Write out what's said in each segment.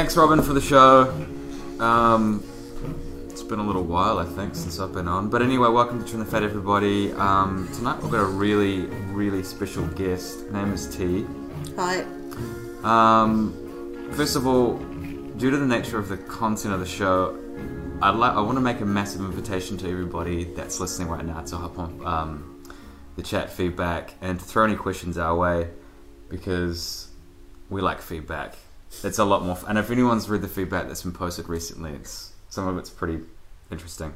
thanks, Robin, for the show. Um, it's been a little while, I think, since I've been on. But anyway, welcome to Trin the Fat, everybody. Um, tonight we've got a really, really special guest. Her name is T. Hi. Um, first of all, due to the nature of the content of the show, I'd like I want to make a massive invitation to everybody that's listening right now to hop on um, the chat feedback and to throw any questions our way because we like feedback. It's a lot more, f- and if anyone's read the feedback that's been posted recently, it's some of it's pretty interesting.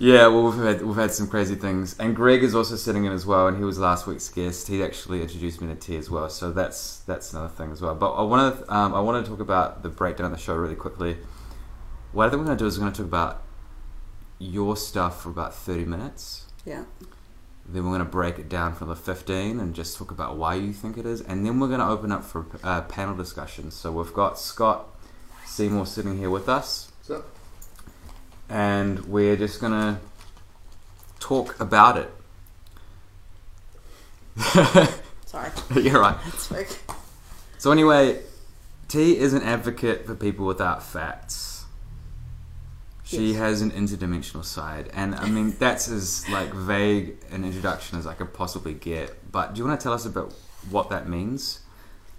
Yeah, well, we've had we've had some crazy things, and Greg is also sitting in as well, and he was last week's guest. He actually introduced me to tea as well, so that's that's another thing as well. But I want to um, I want to talk about the breakdown of the show really quickly. What I think we're going to do is we're going to talk about your stuff for about thirty minutes. Yeah. Then we're going to break it down for the fifteen and just talk about why you think it is, and then we're going to open up for uh, panel discussion. So we've got Scott Seymour sitting here with us So, and we're just gonna talk about it. Sorry. You're right. It's like, So anyway, T is an advocate for people without facts. She Yes. has an interdimensional side, and I mean that's as like vague an introduction as I could possibly get. But do you want to tell us about what that means?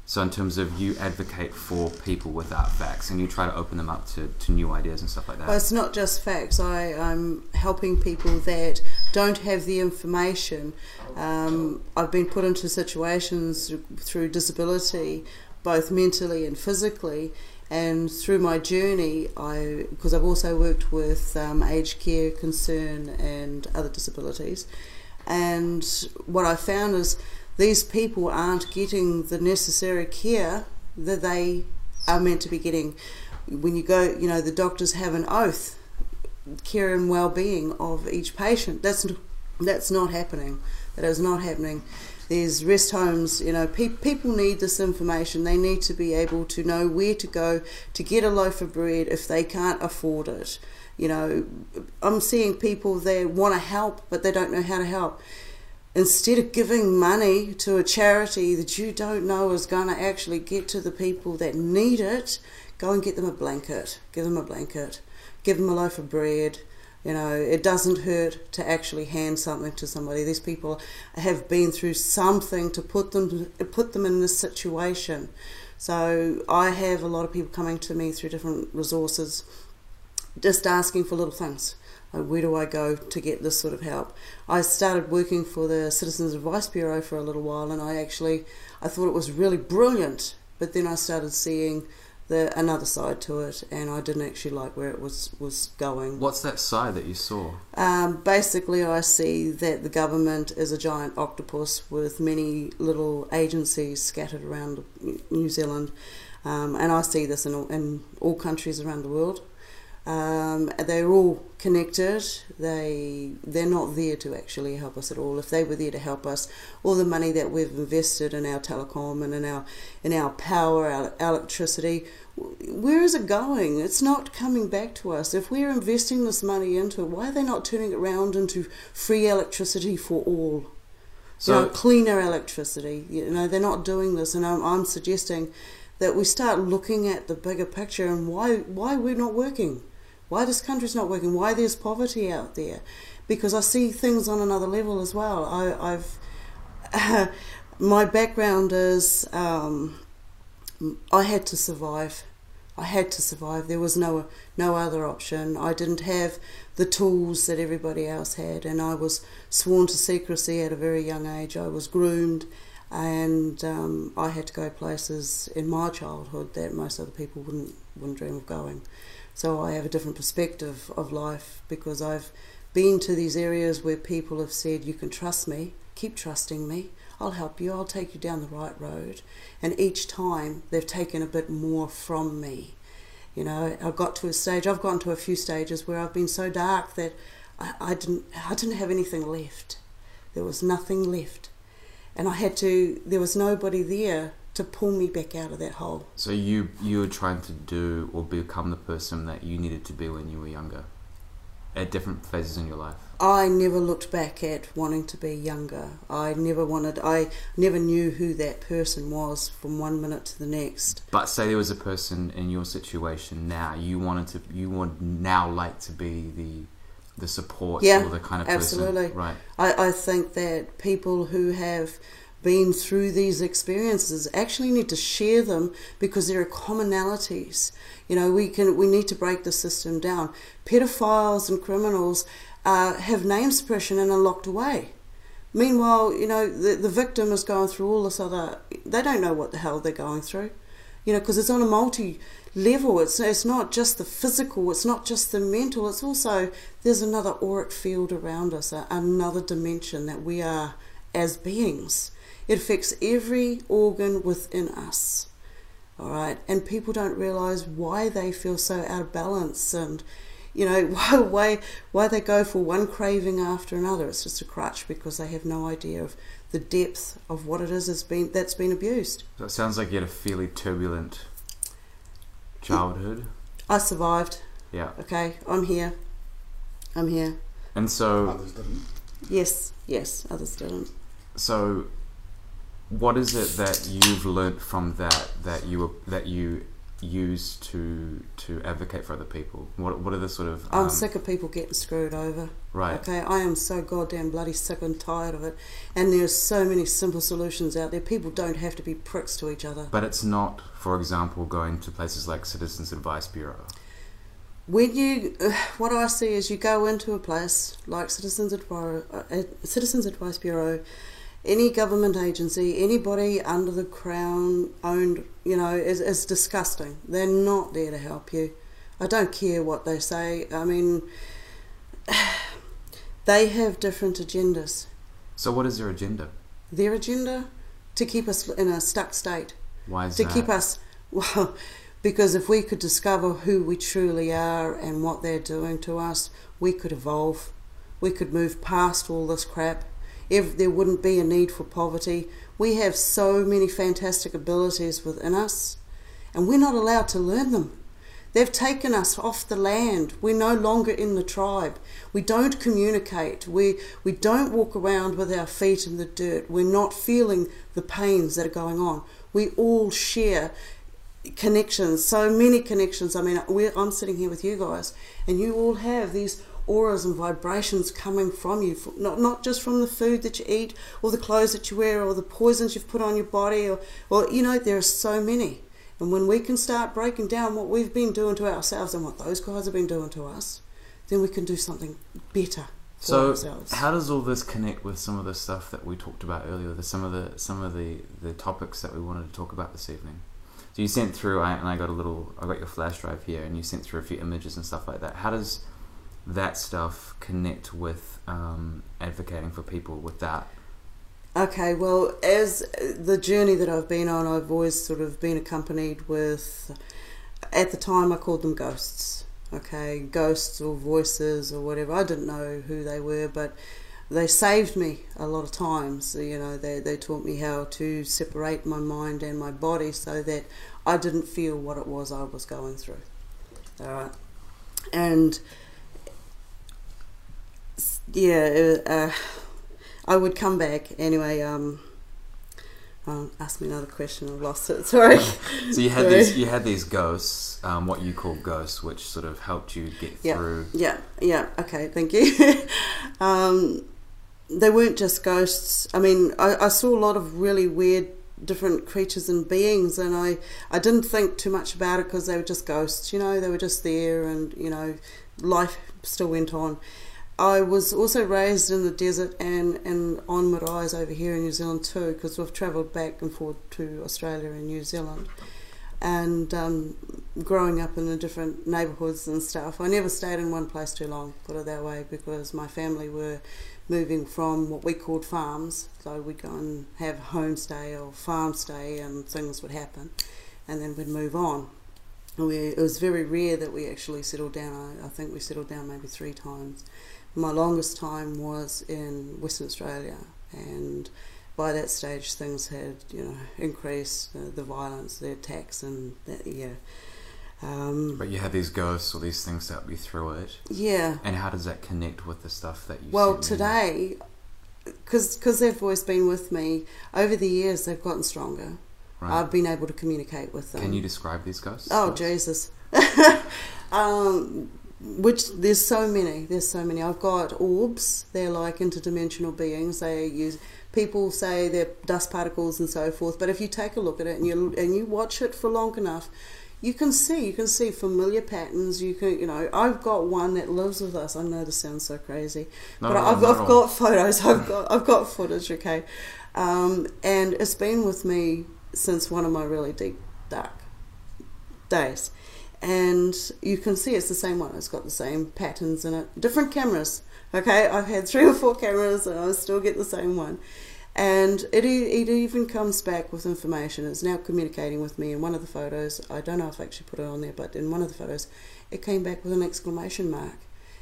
So in terms of you advocate for people without facts, and you try to open them up to, to new ideas and stuff like that. well, it's not just facts. I, I'm helping people that don't have the information. Um, I've been put into situations through disability, both mentally and physically. And through my journey, I because I've also worked with um, aged care, concern, and other disabilities. And what I found is these people aren't getting the necessary care that they are meant to be getting. When you go, you know, the doctors have an oath, care and well-being of each patient. That's that's not happening. That is not happening. There's rest homes, you know, pe- people need this information. They need to be able to know where to go to get a loaf of bread if they can't afford it. You know, I'm seeing people that want to help, but they don't know how to help instead of giving money to a charity that you don't know is going to actually get to the people that need it, go and get them a blanket. Give them a blanket. Give them a loaf of bread. You know, it doesn't hurt to actually hand something to somebody. These people have been through something to put them put them in this situation. So I have a lot of people coming to me through different resources, just asking for little things. Like, where do I go to get this sort of help? I started working for the Citizens Advice Bureau for a little while, and I actually I thought it was really brilliant. But then I started seeing the another side to it, and I didn't actually like where it was was going. What's that side that you saw? Um, basically, I see that the government is a giant octopus with many little agencies scattered around New Zealand, um, and I see this in all, in all countries around the world. Um, they're all connected. They they're not there to actually help us at all. If they were there to help us, all the money that we've invested in our telecom and in our in our power, our electricity, where is it going? It's not coming back to us. If we're investing this money into it, why are they not turning it around into free electricity for all? So you know, cleaner electricity. You know, they're not doing this, and I'm, I'm suggesting that we start looking at the bigger picture and why why we're not working, why this country's not working, why there's poverty out there, because I see things on another level as well. I, I've my background is um, I had to survive. I had to survive. There was no no other option. I didn't have the tools that everybody else had, and I was sworn to secrecy at a very young age. I was groomed, and um, I had to go places in my childhood that most other people wouldn't wouldn't dream of going. So I have a different perspective of life because I've been to these areas where people have said, "You can trust me. Keep trusting me. I'll help you. I'll take you down the right road." And each time they've taken a bit more from me. You know, I got to a stage. I've gotten to a few stages where I've been so dark that I, I didn't. I didn't have anything left. There was nothing left, and I had to. There was nobody there to pull me back out of that hole. So you you were trying to do or become the person that you needed to be when you were younger. at different phases in your life? I never looked back at wanting to be younger. I never wanted. I never knew who that person was from one minute to the next. But say there was a person in your situation now, you wanted to, you would now like to be the the support Yeah, or the kind of absolutely. person, Absolutely. right? I, I think that people who have been through these experiences actually need to share them because there are commonalities. You know, we can we need to break the system down. Pedophiles and criminals uh, have name suppression and are locked away. Meanwhile, you know, the, the victim is going through all this other. They don't know what the hell they're going through, you know, because it's on a multi level. It's it's not just the physical. It's not just the mental. It's also there's another auric field around us, another dimension that we are as beings. It affects every organ within us. All right, and people don't realize why they feel so out of balance and you know why why why they go for one craving after another. It's just a crutch because they have no idea of the depth of what it is that's been that's been abused. So it sounds like you had a fairly turbulent childhood. I survived. Yeah, Okay, I'm here. I'm here. and so Others didn't. Yes, yes, others didn't. so what is it that you've learnt from that that you were, that you use to to advocate for other people? What what are the sort of I'm um, sick of people getting screwed over. right? Okay, I am so goddamn bloody sick and tired of it. And there's so many simple solutions out there. People don't have to be pricks to each other. But it's not, for example, going to places like Citizens Advice Bureau. When you, uh, what I see is you go into a place like Citizens Advice, uh, Citizens Advice Bureau, any government agency, anybody under the crown owned, you know, is, is disgusting. They're not there to help you. I don't care what they say. I mean, they have different agendas. So what is their agenda? Their agenda to keep us in a stuck state. Why is that to that? keep us well because if we could discover who we truly are and what they're doing to us we could evolve we could move past all this crap if there wouldn't be a need for poverty we have so many fantastic abilities within us and we're not allowed to learn them They've taken us off the land. We're no longer in the tribe. We don't communicate. We, we don't walk around with our feet in the dirt. We're not feeling the pains that are going on. We all share connections, so many connections. I mean, we're, I'm sitting here with you guys, and you all have these auras and vibrations coming from you, not, not just from the food that you eat, or the clothes that you wear, or the poisons you've put on your body, or, or you know, there are so many. And when we can start breaking down what we've been doing to ourselves and what those guys have been doing to us, then we can do something better for So ourselves. how does all this connect with some of the stuff that we talked about earlier? The, some of the some of the, the topics that we wanted to talk about this evening. So you sent through, I, and I got a little. I got your flash drive here, and you sent through a few images and stuff like that. How does that stuff connect with um, advocating for people with that? Okay, well, as the journey that I've been on, I've always sort of been accompanied with, at the time, I called them ghosts. Okay, ghosts or voices or whatever. I didn't know who they were, but they saved me a lot of times. You know, they, they taught me how to separate my mind and my body so that I didn't feel what it was I was going through. All right. And yeah, uh, I would come back anyway. Um, um, ask me another question. I've lost it. Sorry. So you had Sorry. these you had these ghosts, um, what you call ghosts, which sort of helped you get Yeah. through. Yeah, yeah, okay, thank you. um, they weren't just ghosts. I mean, I, I saw a lot of really weird, different creatures and beings, and I, I didn't think too much about it because they were just ghosts, you know, they were just there, and, you know, life still went on. I was also raised in the desert and, and on maraes over here in New Zealand too, because we've travelled back and forth to Australia and New Zealand. And um, growing up in the different neighbourhoods and stuff, I never stayed in one place too long, put it that way, because my family were moving from what we called farms. So we'd go and have homestay or farm stay, and things would happen, and then we'd move on. We, it was very rare that we actually settled down. I, I think we settled down maybe three times. My longest time was in Western Australia, and by that stage things had you know increased uh, the violence, the attacks, and that, yeah. Um, But you have these ghosts or these things to help you through it. yeah. And how does that connect with the stuff that you Well, today, because they've always been with me over the years, they've gotten stronger. Right. I've been able to communicate with them. Can you describe these ghosts? Oh us? Jesus! um, which there's so many. There's so many. I've got orbs. They're like interdimensional beings. They use people say they're dust particles and so forth. But if you take a look at it and you and you watch it for long enough, you can see you can see familiar patterns. You can you know I've got one that lives with us. I know this sounds so crazy, No, but no, I've, not I've got photos. I've got I've got footage. Okay, um, and it's been with me since one of my really deep dark days. And you can see it's the same one. It's got the same patterns in it. Different cameras. Okay, I've had three or four cameras and I still get the same one. And it, it even comes back with information. It's now communicating with me in one of the photos. I don't know if I actually put it on there, but in one of the photos, it came back with an exclamation mark.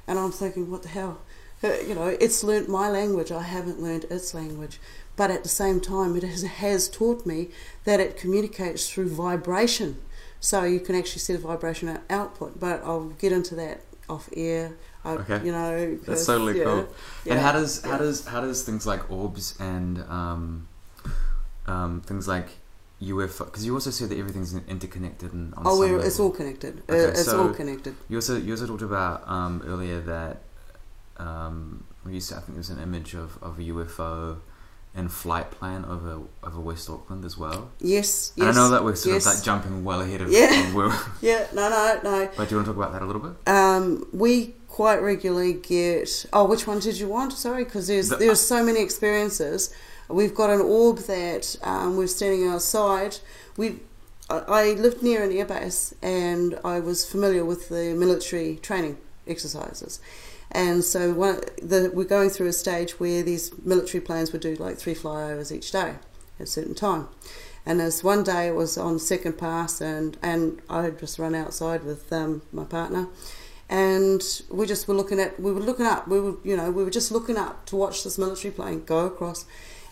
And I'm thinking, what the hell? Uh, You know, it's learnt my language. I haven't learnt its language. But at the same time, it has, has taught me that it communicates through vibration. So you can actually see the vibration out- output. But I'll get into that off air. I, Okay. You know, that's totally yeah, cool. yeah. And how does how does how does things like orbs and um, um, things like UFO? Because you also said that everything's interconnected and on Oh, it's all connected. Uh, Okay, it's so- all connected. You also you also talked about um, earlier that um, you said I think there's an image of, of a UFO in flight plan over over West Auckland as well. Yes, yes. And. I know that we're sort yes. of like jumping well ahead of, Yeah. Yeah, no, no, no. but do you want to talk about that a little bit? Um, we quite regularly get. Oh, which one did you want? Sorry, because there's The- there's so many experiences. We've got an orb that um, we're standing outside. We, I, I lived near an airbase, and I was familiar with the military training exercises. And so one, the, we're going through a stage where these military planes would do like three flyovers each day at a certain time. And this one day it was on second pass, and, and I had just run outside with um, my partner, and we just were looking at we were looking up we were you know we were just looking up to watch this military plane go across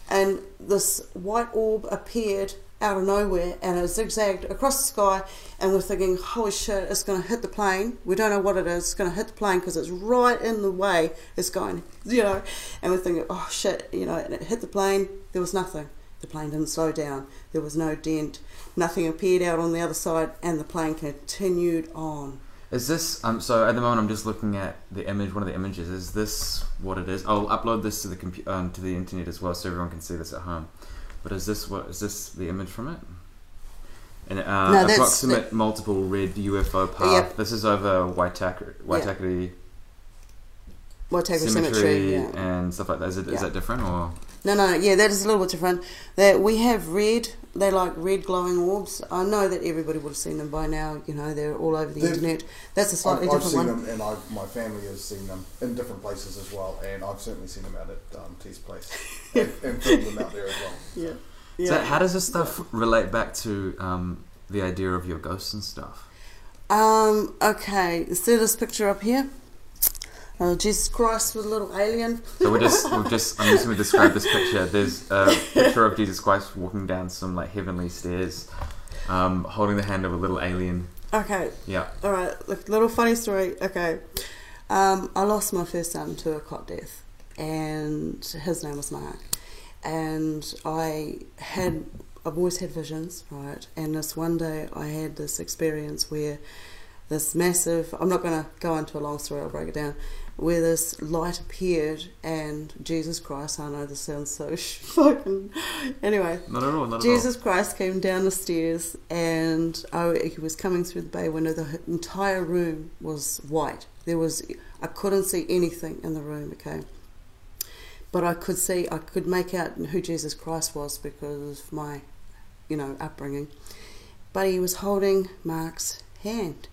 and this white orb appeared out of nowhere and it zigzagged across the sky and we're thinking holy shit it's going to hit the plane we don't know what it is it's going to hit the plane because it's right in the way it's going you know and we're thinking oh shit you know and it hit the plane there was nothing the plane didn't slow down there was no dent nothing appeared out on the other side and the plane continued on Is this um? So at the moment, I'm just looking at the image. One of the images. Is this what it is? I'll upload this to the computer um, to the internet as well, so everyone can see this at home. But is this what? Is this the image from it? An uh, No, approximate multiple red UFO path. Yep. This is over Waitakere, Waitakere Waitakere Cemetery, Cemetery, yeah. and stuff like that. Is, it, is Yeah. that different or? No, no, yeah, that is a little bit different. That we have red. They like red glowing orbs. I know that everybody would have seen them by now. You know, they're all over the They've- internet. That's a slightly I've, I've different seen one. them, and I've, my family has seen them in different places as well, and I've certainly seen them out at um, T's place and, and filmed them out there as well. Yeah, So how does this stuff relate back to um, the idea of your ghosts and stuff? Um. Okay. See this picture up here? Uh, Jesus Christ with a little alien. So we're just, we've just, I'm just going to describe this picture. There's a picture of Jesus Christ walking down some like heavenly stairs, um, holding the hand of a little alien. Okay. Yeah. All right. Look, little funny story. Okay. Um, I lost my first son to a cot death, and his name was Mark. And I had, I've always had visions, right? And this one day I had this experience where this massive, I'm not going to go into a long story, I'll break it down, where this light appeared and Jesus Christ, I know this sounds so fucking. Anyway, Not at all. Not Jesus Christ came down the stairs and oh, he was coming through the bay window. The entire room was white. There was I couldn't see anything in the room. Okay, but I could see I could make out who Jesus Christ was because of my, you know, upbringing. But he was holding Mark's hand,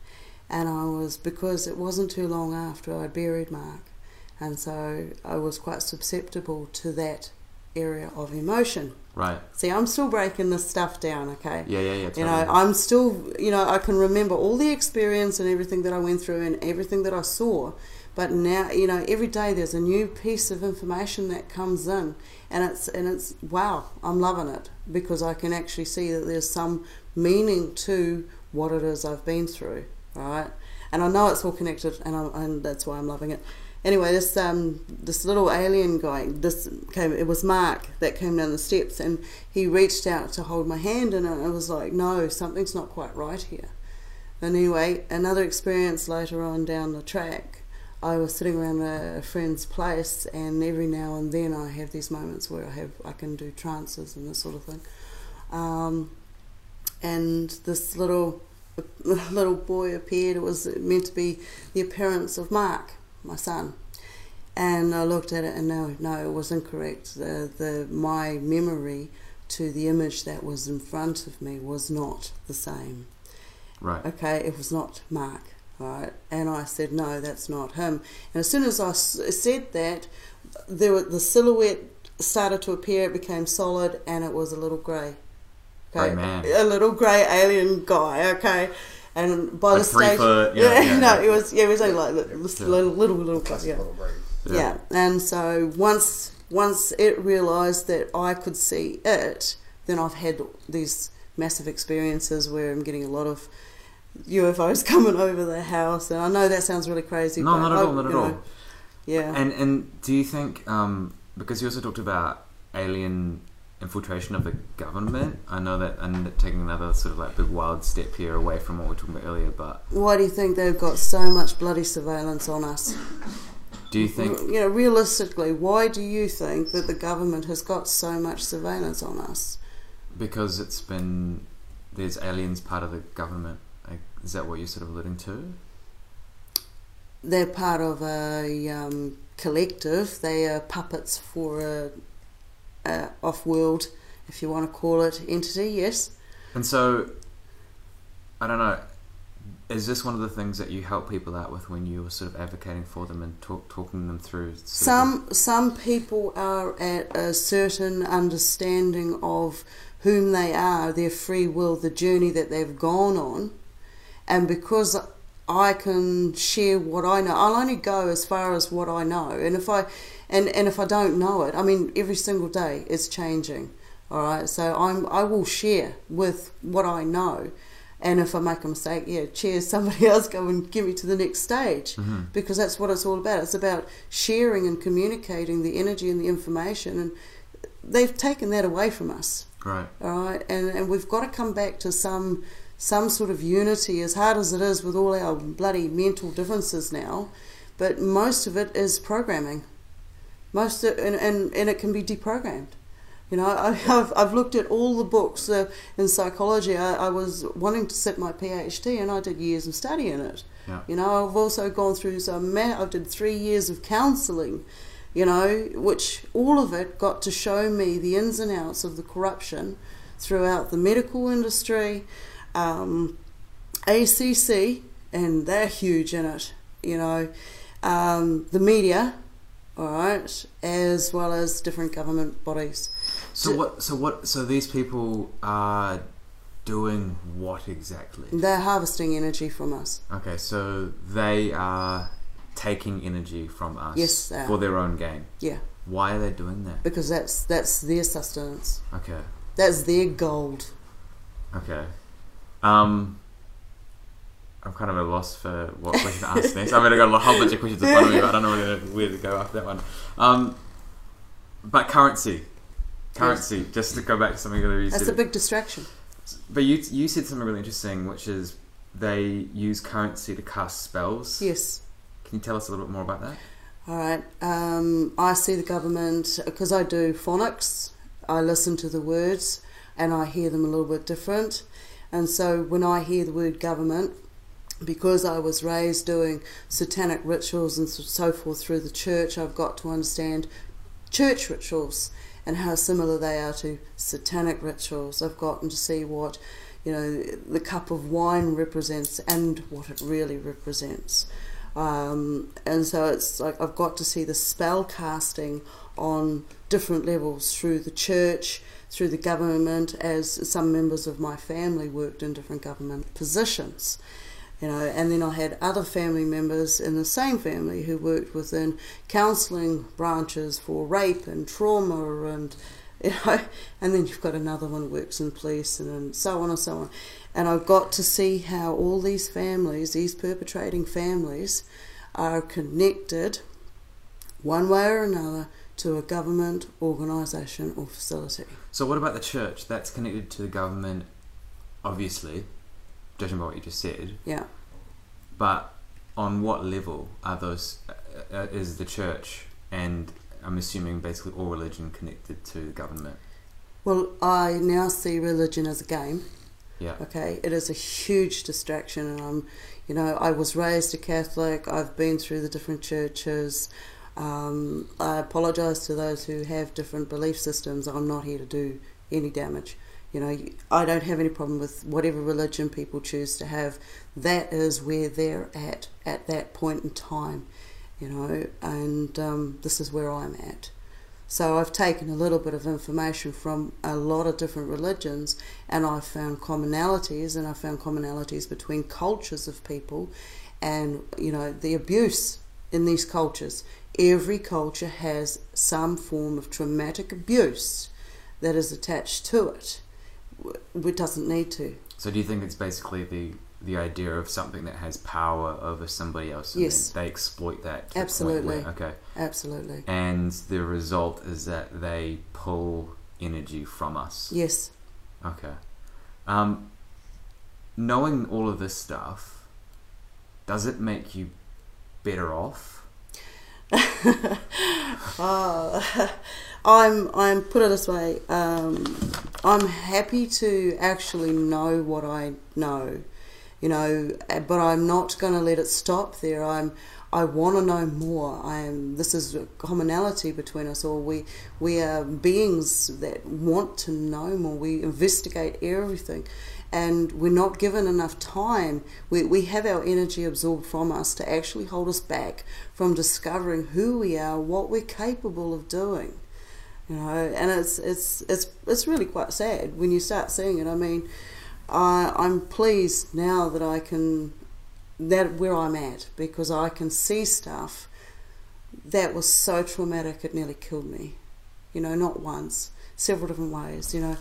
and I was because it wasn't too long after I'd buried Mark, and so I was quite susceptible to that area of emotion. Right. See, I'm still breaking this stuff down, okay? Yeah, yeah, yeah. You know, I'm still, you know, I can remember all the experience and everything that I went through and everything that I saw. But now, you know, every day there's a new piece of information that comes in, and it's and it's wow, I'm loving it because I can actually see that there's some meaning to what it is I've been through, right? And I know it's all connected, and, I'm, and that's why I'm loving it. Anyway, this um, this little alien guy, this came. It was Mark that came down the steps, and he reached out to hold my hand, and I was like, "No, something's not quite right here." And anyway, another experience later on down the track, I was sitting around a, friend's place, and every now and then I have these moments where I have I can do trances and this sort of thing. Um, and this little little boy appeared. It was meant to be the appearance of Mark, my son. And I looked at it, and no, no, it was incorrect. The the my memory to the image that was in front of me was not the same. Right. Okay, it was not Mark. Right, and I said no, that's not him. And as soon as I s- said that, there were, the silhouette started to appear. It became solid, and it was a little grey. Grey man. a little grey alien guy. Okay, and by Like the three stage, foot, yeah, yeah, no, yeah. it was yeah, it was only like this Yeah. little little little guy, yeah. Yeah. and so once once it realised that I could see it, then I've had these massive experiences where I'm getting a lot of UFOs coming over the house, and I know that sounds really crazy. No, but not at I- all, not at know, all. Yeah, And and do you think um, because you also talked about alien infiltration of the government? I know that and taking another sort of like big wild step here away from what we were talking about earlier, but why do you think they've got so much bloody surveillance on us? do you think you know, realistically, why do you think that the government has got so much surveillance on us? because it's been there's aliens part of the government? Is that what you're sort of alluding to? They're part of a um, collective. They are puppets for a, a off-world, if you want to call it, entity. Yes. And so, I don't know. Is this one of the things that you help people out with when you're sort of advocating for them and talk, talking them through? sort of Some some people are at a certain understanding of whom they are, their free will, the journey that they've gone on, and because I can share what I know, I'll only go as far as what I know, and if I and and if I don't know it, I mean every single day it's changing. All right, so I'm I will share with what I know. And if I make a mistake, yeah, cheers, somebody else go and get me to the next stage Mhm. because that's what it's all about. It's about sharing and communicating the energy and the information, and they've taken that away from us. Right. All right, and and we've got to come back to some some sort of unity, as hard as it is with all our bloody mental differences now. But most of it is programming. Most of, and, and and it can be deprogrammed. You know, I, I've I've looked at all the books uh, in psychology. I, I was wanting to sit my PhD, and I did years of study in it. Yeah. You know, I've also gone through some. I did three years of counselling. You know, which all of it got to show me the ins and outs of the corruption throughout the medical industry, um, ACC, and they're huge in it. You know, um, the media, all right, as well as different government bodies. So what? So what? So these people are doing what exactly? They're harvesting energy from us. Okay, so they are taking energy from us Yes, for their own gain. Yeah, Why are they doing that? because that's that's their sustenance. Okay, That's their gold. okay. Um, I'm kind of at a loss for what question to ask next. I mean, I've got a whole bunch of questions in front of me, but I don't know where to, where to go after that one. Um, but currency, currency. Just to go back to something that you That's said. That's a big distraction. But you you said something really interesting, which is they use currency to cast spells. Yes. Can you tell us a little bit more about that? All right. Um, I see the government because I do phonics. I listen to the words and I hear them a little bit different. And so when I hear the word government, because I was raised doing satanic rituals and so forth through the church, I've got to understand church rituals and how similar they are to satanic rituals. I've gotten to see what you know the cup of wine represents and what it really represents. Um, and so it's like I've got to see the spell casting on different levels through the church, through the government, as some members of my family worked in different government positions. You know, and then I had other family members in the same family who worked within counselling branches for rape and trauma and You know, and then you've got another one who works in police, and, and so on and so on. And I've got to see how all these families, these perpetrating families, are connected, one way or another, to a government organisation or facility. So what about the church? That's connected to the government, obviously, judging by what you just said. Yeah. But on what level are those? Uh, uh, is the church and I'm assuming basically all religion connected to the government? Well, I now see religion as a game. Yeah. Okay, it is a huge distraction, and I'm, you know, I was raised a Catholic. I've been through the different churches. Um, I apologise to those who have different belief systems. I'm not here to do any damage. You know, I don't have any problem with whatever religion people choose to have. That is where they're at at that point in time, you know, and um, this is where I'm at. So I've taken a little bit of information from a lot of different religions and I've found commonalities and I've found commonalities between cultures of people and you know the abuse in these cultures. Every culture has some form of traumatic abuse that is attached to it. It doesn't need to. So do you think it's basically the the idea of something that has power over somebody else? And Yes. They exploit that. to the point Absolutely. where- okay. Absolutely. And the result is that they pull energy from us. Yes. Okay. Um, knowing all of this stuff, does it make you better off? Uh, I'm I'm put it this way. Um, I'm happy to actually know what I know, you know, uh, but I'm not going to let it stop there. I'm I want to know more. I am. This is a commonality between us all. We we are beings that want to know more. We investigate everything, and we're not given enough time. We we have our energy absorbed from us to actually hold us back from discovering who we are, what we're capable of doing. You know, and it's it's it's it's really quite sad when you start seeing it. I mean, I I'm pleased now that I can that where I'm at because I can see stuff that was so traumatic it nearly killed me. You know, not once, several different ways. You know,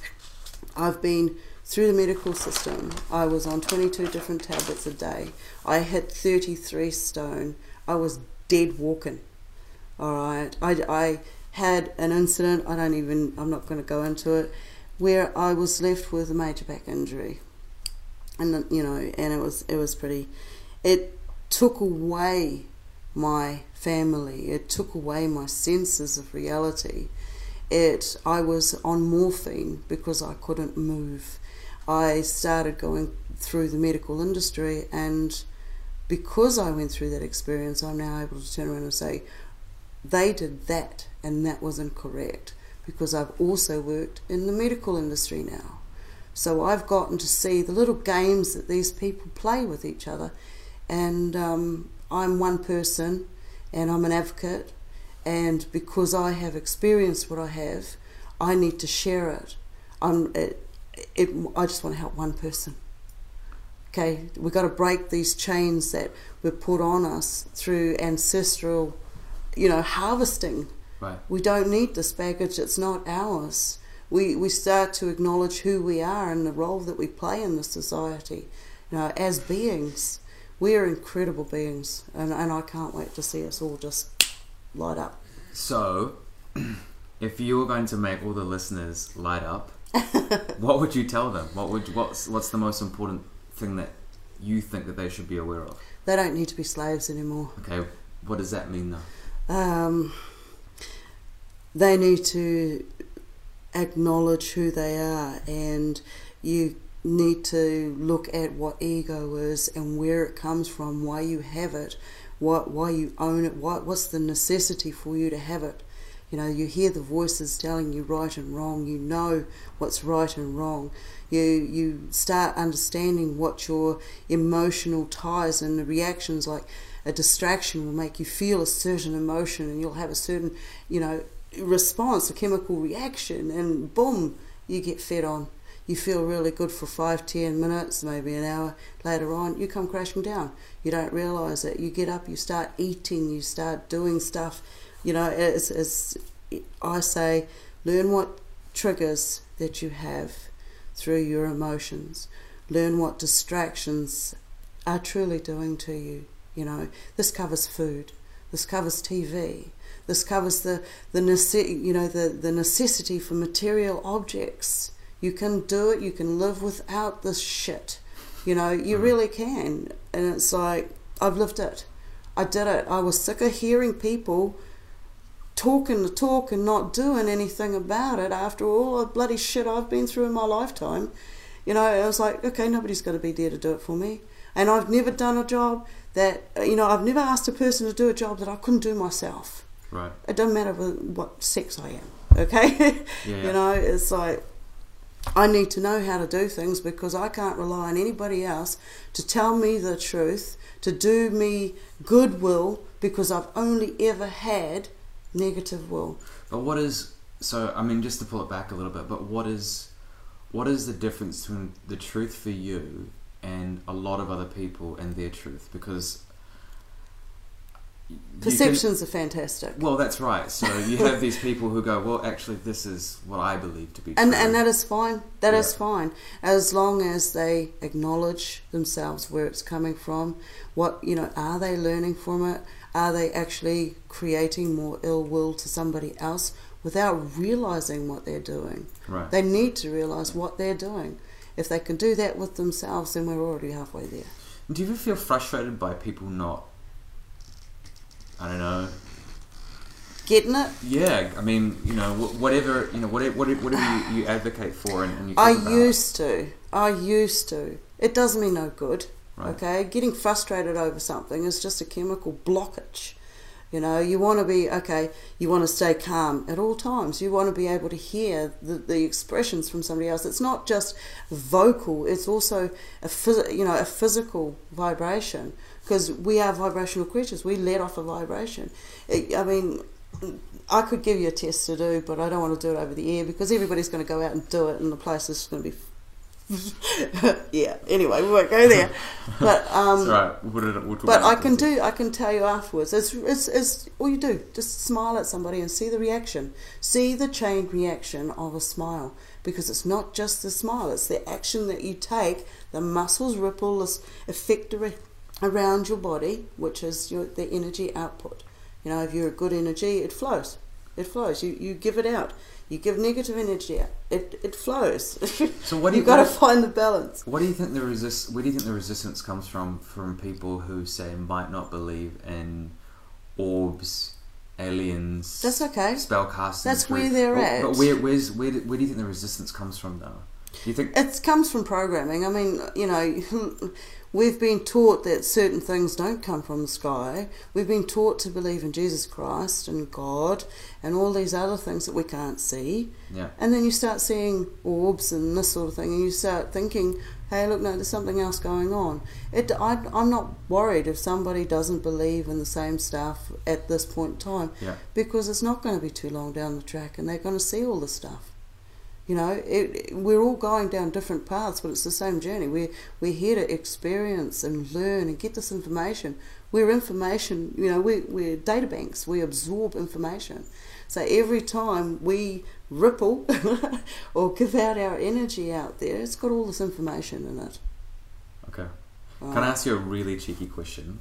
I've been through the medical system. I was on 22 different tablets a day. I hit 33 stone. I was dead walking. All right. I, I had an incident, I don't even, I'm not going to go into it, where I was left with a major back injury. And, you know, and it was, it was pretty, it took away my family. It took away my senses of reality. It, I was on morphine because I couldn't move. I started going through the medical industry, and because I went through that experience, I'm now able to turn around and say, they did that, and that was incorrect. Because I've also worked in the medical industry now. So I've gotten to see the little games that these people play with each other, and um, I'm one person, and I'm an advocate, and because I have experienced what I have, I need to share it. I'm, it, it, I just want to help one person. Okay, we've got to break these chains that were put on us through ancestral, you know, harvesting. Right. We don't need this baggage, it's not ours. We, we start to acknowledge who we are and the role that we play in the society. You know, as beings, we are incredible beings, and, and I can't wait to see us all just light up. So, if you were going to make all the listeners light up, what would you tell them? What would what's what's the most important thing that you think that they should be aware of? They don't need to be slaves anymore. Okay, what does that mean though? Um, they need to acknowledge who they are, and you need to look at what ego is and where it comes from, why you have it, what why you own it, what what's the necessity for you to have it. You know, you hear the voices telling you right and wrong. You know what's right and wrong. You you start understanding what your emotional ties and the reactions like a distraction will make you feel a certain emotion and you'll have a certain, you know, response, a chemical reaction, and boom, you get fed on. You feel really good for five, ten minutes, maybe an hour. Later on, you come crashing down. You don't realize it. You get up, you start eating, you start doing stuff. You know, it's, it's I say, learn what triggers that you have through your emotions. Learn what distractions are truly doing to you. You know, this covers food. This covers TV. This covers the the nece- you know the the necessity for material objects. You can do it. You can live without this shit. You know, you Mm. really can. And it's like I've lived it. I did it. I was sick of hearing people talking the talk and not doing anything about it after all the bloody shit I've been through in my lifetime. You know, I was like, okay, nobody's going to be there to do it for me. And I've never done a job that, you know, I've never asked a person to do a job that I couldn't do myself. Right. It doesn't matter what sex I am, okay? Yeah. You know, it's like I need to know how to do things because I can't rely on anybody else to tell me the truth, to do me goodwill because I've only ever had negative will. But what is so? I mean, just to pull it back a little bit. But what is what is the difference between the truth for you and a lot of other people and their truth? Because you can- Perceptions are fantastic. well, that's right. So you have these people who go, "Well, actually, this is what I believe to be And, true." and that is fine. That is Yeah. fine, as long as they acknowledge themselves where it's coming from. What you know, are they learning from it? Are they actually creating more ill will to somebody else without realizing what they're doing? right. They need to realize what they're doing. If they can do that with themselves, then we're already halfway there. Do you ever feel frustrated by people not? I don't know. Getting it? Yeah, I mean, you know, whatever you know, whatever whatever, whatever you, you advocate for, and, and you. I about, used to. I used to. It does me no good. Right. Okay, getting frustrated over something is just a chemical blockage. You know, you want to be okay. You want to stay calm at all times. You want to be able to hear the, the expressions from somebody else. It's not just vocal. It's also a phys- you know a physical vibration because we are vibrational creatures. We let off a vibration. It, I mean, I could give you a test to do, but I don't want to do it over the air because everybody's going to go out and do it, and the place is going to be. yeah. Anyway, we won't go there. But um, That's right. We'll it, we'll but I can do. I can tell you afterwards. It's, it's, it's all you do. Just smile at somebody and see the reaction. See the chain reaction of a smile because it's not just the smile. It's the action that you take. The muscles ripple this effect around your body, which is your, the energy output. You know, if you're a good energy, it flows. It flows. You you give it out. You give negative energy. It it flows. So what do you You've got to find the balance. What do you think the resist? Where do you think the resistance comes from? From people who say might not believe in orbs, aliens, That's okay. spellcasting. That's where they're but, at. But where, where's where, do- where do you think the resistance comes from, though? Do you think? It comes from programming. I mean, you know, we've been taught that certain things don't come from the sky. We've been taught to believe in Jesus Christ and God and all these other things that we can't see. Yeah. And then you start seeing orbs and this sort of thing, and you start thinking, hey, look, no, there's something else going on. It, I, I'm not worried if somebody doesn't believe in the same stuff at this point in time Yeah. because it's not going to be too long down the track and they're going to see all the stuff. You know, it, we're all going down different paths, but it's the same journey. We're, we're here to experience and learn and get this information. We're information, you know, we're, we're data banks. We absorb information. So every time we ripple or give out our energy out there, it's got all this information in it. Okay. Right. Can I ask you a really cheeky question?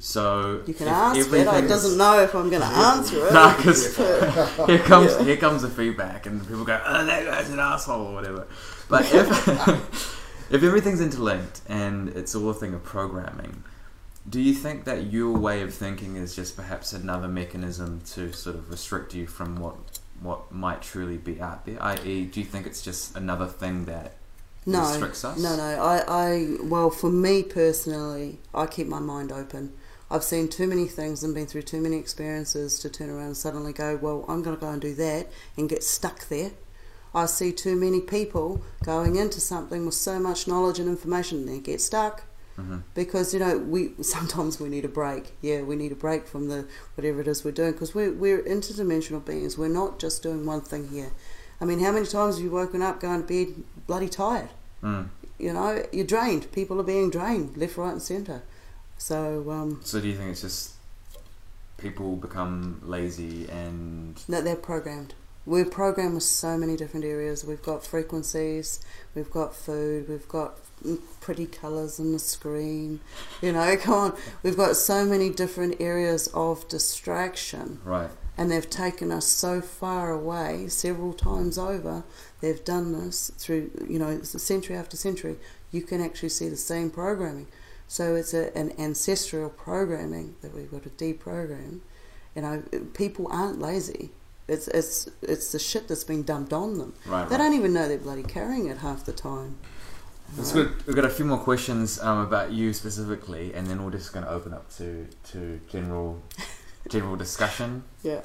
So You can ask it. I doesn't know if I'm going to answer it. Nah, 'cause here comes Yeah. here comes the feedback, and people go, "Oh, that guy's an asshole" or whatever. But if if everything's interlinked and it's all a thing of programming, do you think that your way of thinking is just perhaps another mechanism to sort of restrict you from what what might truly be out there? I.e., do you think it's just another thing that no, restricts us? No, no. I, I, well, for me personally, I keep my mind open. I've seen too many things and been through too many experiences to turn around and suddenly go, well, I'm going to go and do that and get stuck there. I see too many people going into something with so much knowledge and information and they get stuck hmm because you know we sometimes we need a break. Yeah, we need a break from the whatever it is we're doing because we're we're interdimensional beings. We're not just doing one thing here. I mean, how many times have you woken up going to bed bloody tired? Mm. you know, you're drained. People are being drained left, right, and centre. So um, So do you think it's just people become lazy and no, they're programmed. we're programmed with so many different areas. We've got frequencies, we've got food, we've got pretty colours on the screen. You know, come on, we've got so many different areas of distraction. Right. And they've taken us so far away several times over. They've done this through, you know, century after century. You can actually see the same programming. So it's a, an ancestral programming that we've got to deprogram. You know, people aren't lazy. It's it's it's the shit that's been dumped on them. Right. They right. don't even know they're bloody carrying it half the time. That's good. We've got a few more questions um, about you specifically, and then we're just going to open up to, to general general discussion. Yeah.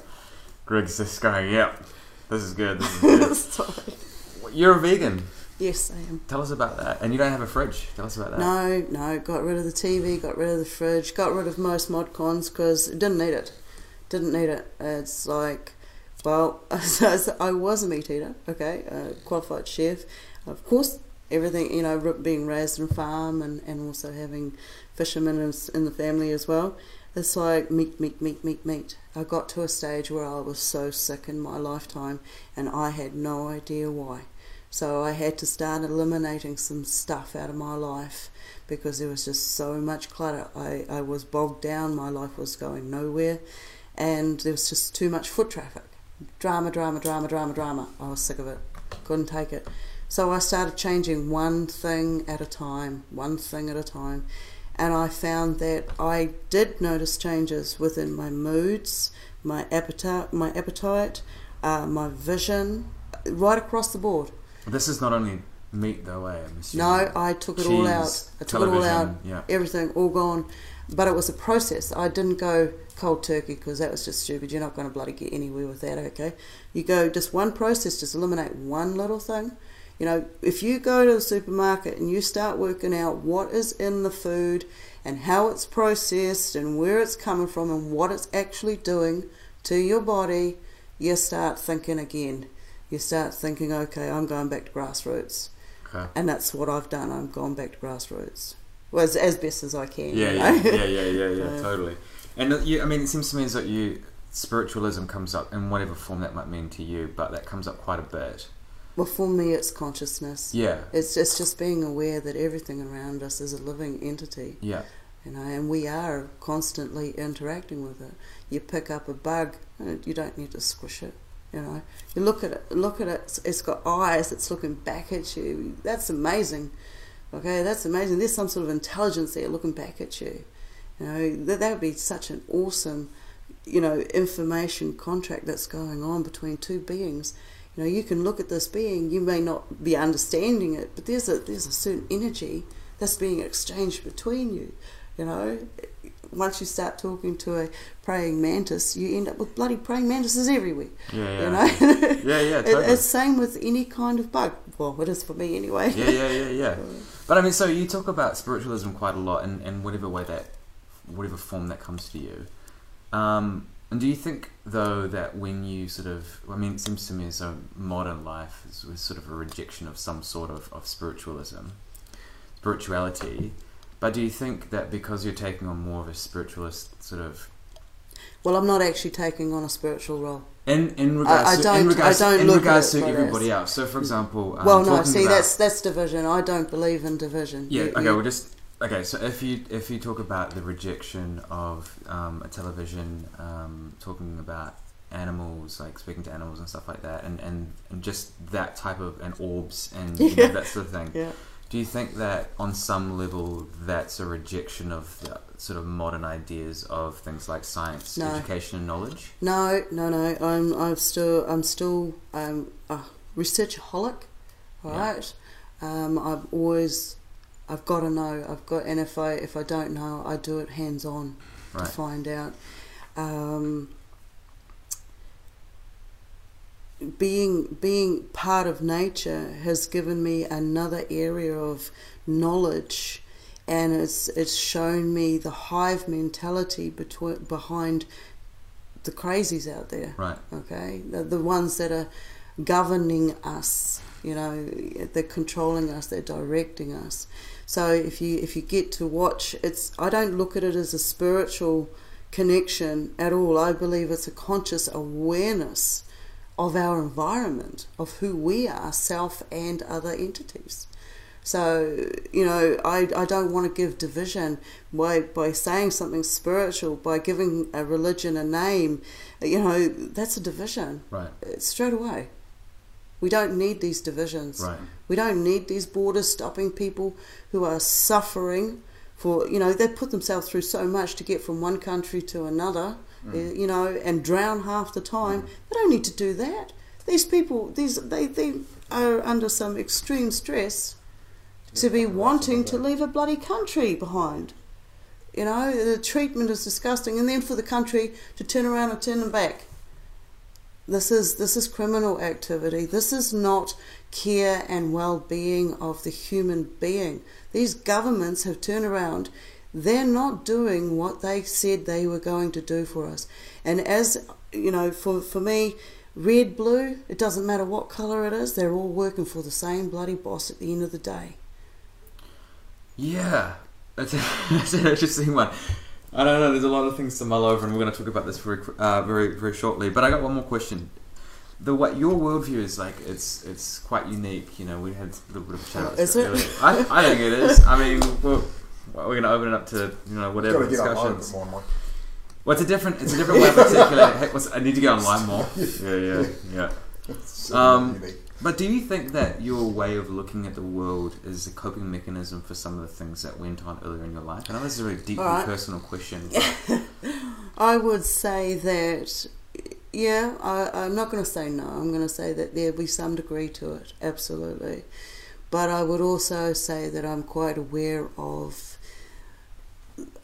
Greg's just going, yep, this is good. This is good. You're a vegan. Yes, I am. Tell us about that. And you don't have a fridge. Tell us about that. No, no, got rid of the TV, got rid of the fridge, got rid of most mod cons because didn't need it. Didn't need it. It's like, well, I was a meat eater, okay, a qualified chef. Of course, everything, you know, being raised on a farm and, and also having fishermen in the family as well. It's like meat, meat, meat, meat, meat. I got to a stage where I was so sick in my lifetime and I had no idea why. So I had to start eliminating some stuff out of my life because there was just so much clutter. I, I was bogged down, my life was going nowhere, and there was just too much foot traffic. Drama, drama, drama, drama, drama. I was sick of it. Couldn't take it. So I started changing one thing at a time, one thing at a time. And I found that I did notice changes within my moods, my appetite, my appetite, uh, my vision, right across the board. This is not only meat, though, eh? No, I took it all out. I took it all out. yeah. Everything, all gone. But it was a process. I didn't go cold turkey because that was just stupid. You're not going to bloody get anywhere with that, okay? You go just one process, just eliminate one little thing. You know, if you go to the supermarket and you start working out what is in the food and how it's processed and where it's coming from and what it's actually doing to your body, you start thinking again. You start thinking, okay, I'm going back to grassroots. Okay. And that's what I've done. I've gone back to grassroots. Well, as, as best as I can. Yeah, you yeah, know? yeah, yeah, yeah, yeah, So- totally. And uh, you, I mean, it seems to me as that you spiritualism comes up in whatever form that might mean to you, but that comes up quite a bit. Well, for me, it's consciousness. Yeah, It's just, just being aware that everything around us is a living entity, yeah, you know, and we are constantly interacting with it. You pick up a bug, uh, you don't need to squish it. You know, you look at it, look at it. it's- It's got eyes. It's looking back at you. That's amazing. Okay, that's amazing. There's some sort of intelligence there looking back at you. You know, that that would be such an awesome, you know, information contract that's going on between two beings. You know, you can look at this being. You may not be understanding it, but there's a there's a certain energy that's being exchanged between you. You know, once you start talking to a praying mantis, you end up with bloody praying mantises everywhere. yeah, yeah. You know, Yeah, yeah, totally. it's same with any kind of bug. Well, it is for me anyway. yeah, yeah, yeah, yeah. But I mean, so you talk about spiritualism quite a lot, in, in whatever way that, whatever form that comes to you. Um, and do you think, though, that when you sort of, I mean, it seems to me as though modern life is, is sort of a rejection of some sort of, of spiritualism, spirituality. But do you think that because you're taking on more of a spiritualist sort of Well, I'm not actually taking on a spiritual role. in in regards I to, don't- in regards, I don't in look regards to everybody this. else. So, for example, um, well, no, see, about- that's that's division. I don't believe in division. Yeah. You- Okay. you- Well, just okay. So if you if you talk about the rejection of um, a television, um, talking about animals, like speaking to animals and stuff like that, and and, and just that type of and orbs and you know, that sort of thing. yeah. Do you think that on some level that's a rejection of the sort of modern ideas of things like science, No. education, and knowledge? No, no, no. I'm I'm still I'm still um, a researchaholic. All Yeah. right. Um, I've always I've got to know. I've got, and if I if I don't know, I do it hands on to find out. Um, being being part of nature has given me another area of knowledge, and it's it's shown me the hive mentality between behind the crazies out there. Right. Okay, the, the ones that are governing us. You know, they're controlling us. They're directing us. So if you if you get to watch, it's I don't look at it as a spiritual connection at all. I believe it's a conscious awareness of our environment, of who we are, self and other entities. So, you know, I, I don't want to give division by, by saying something spiritual, by giving a religion a name. You know, that's a division. Right. Straight away. We don't need these divisions. Right. We don't need these borders stopping people who are suffering for, you know, they put themselves through so much to get from one country to another, uh, you know, and drown half the time. They don't need to do that. These people, these they, they are under some extreme stress to be wanting to leave a bloody country behind. You know, the treatment is disgusting, and then for the country to turn around and turn them back. This is this is criminal activity. This is not care and well-being of the human being. These governments have turned around. They're not doing what they said they were going to do for us. And as you know, for for me, red, blue, it doesn't matter what color it is. They're all working for the same bloody boss at the end of the day. Yeah, that's, that's an interesting one. I don't know. There's a lot of things to mull over, and we're going to talk about this very, uh, very, very shortly. But I got one more question. The what your worldview is like, it's it's quite unique. You know, we had a little bit of a chat about Is it? earlier. I, I think it is. I mean, we're, we're going to open it up to you know whatever Gotta get online discussions. bit more, Well, it's a different, it's a different way of articulating. Heck, I need to get online more. Yeah, yeah, yeah. It's Um, unique. But do you think that your way of looking at the world is a coping mechanism for some of the things that went on earlier in your life? I know this is a very deeply Alright. personal question. I would say that, yeah, I, I'm not going to say no. I'm going to say that there'll be some degree to it, absolutely. But I would also say that I'm quite aware of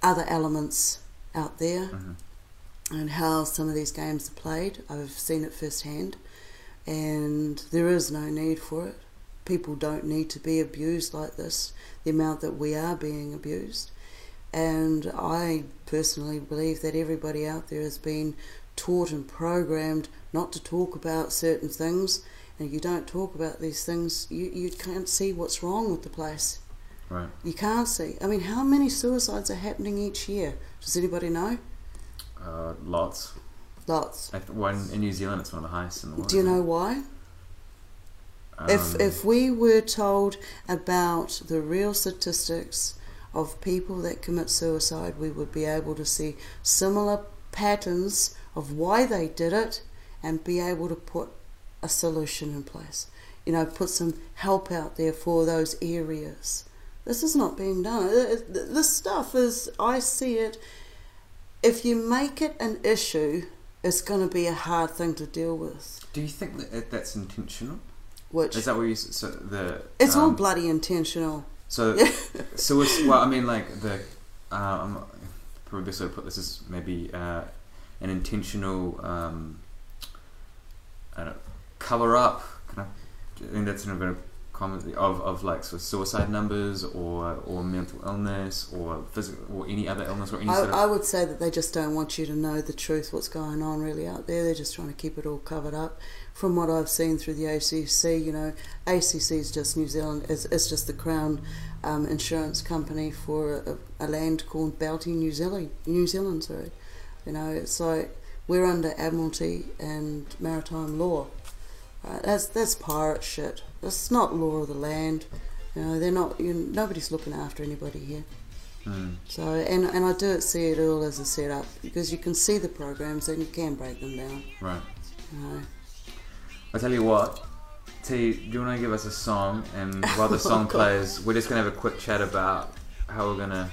other elements out there Mhm. and how some of these games are played. I've seen it firsthand, and there is no need for it. People don't need to be abused like this, the amount that we are being abused. And I personally believe that everybody out there has been taught and programmed not to talk about certain things. And if you don't talk about these things, you, you can't see what's wrong with the place. Right. You can't see. I mean, how many suicides are happening each year? Does anybody know? Uh, lots. Lots. I th- one in New Zealand, it's one of the highest in the world. Do you know why? if Um, if we were told about the real statistics of people that commit suicide, we would be able to see similar patterns of why they did it and be able to put a solution in place. You know, put some help out there for those areas. This is not being done. Uh, This stuff is, I see it. If you make it an issue, it's going to be a hard thing to deal with. do you think that that's intentional? Which Is that what you so the? It's all um, bloody intentional. So, so it's, well, I mean, like the um, probably best way to put this is maybe uh, an intentional um, I don't, know, color up. Can I, I think that's a bit of of, of like sort of suicide numbers or or mental illness or physical or any other illness or any I, sort of I would say that they just don't want you to know the truth, what's going on really out there. They're just trying to keep it all covered up. From what I've seen through the ACC, you know, ACC is just New Zealand, it's, it's just the Crown um, insurance company for a, a land called Bounty, New Zealand. New Zealand, sorry. You know, it's like we're under Admiralty and maritime law. Right? That's that's pirate shit. That's not law of the land. You know, they're not. You, nobody's looking after anybody here. Hmm. So, and, and I do see it all as a setup because you can see the programs and you can break them down. right. You know. I tell you what, T, do you want to give us a song? And while the song plays, we're just gonna have a quick chat about how we're gonna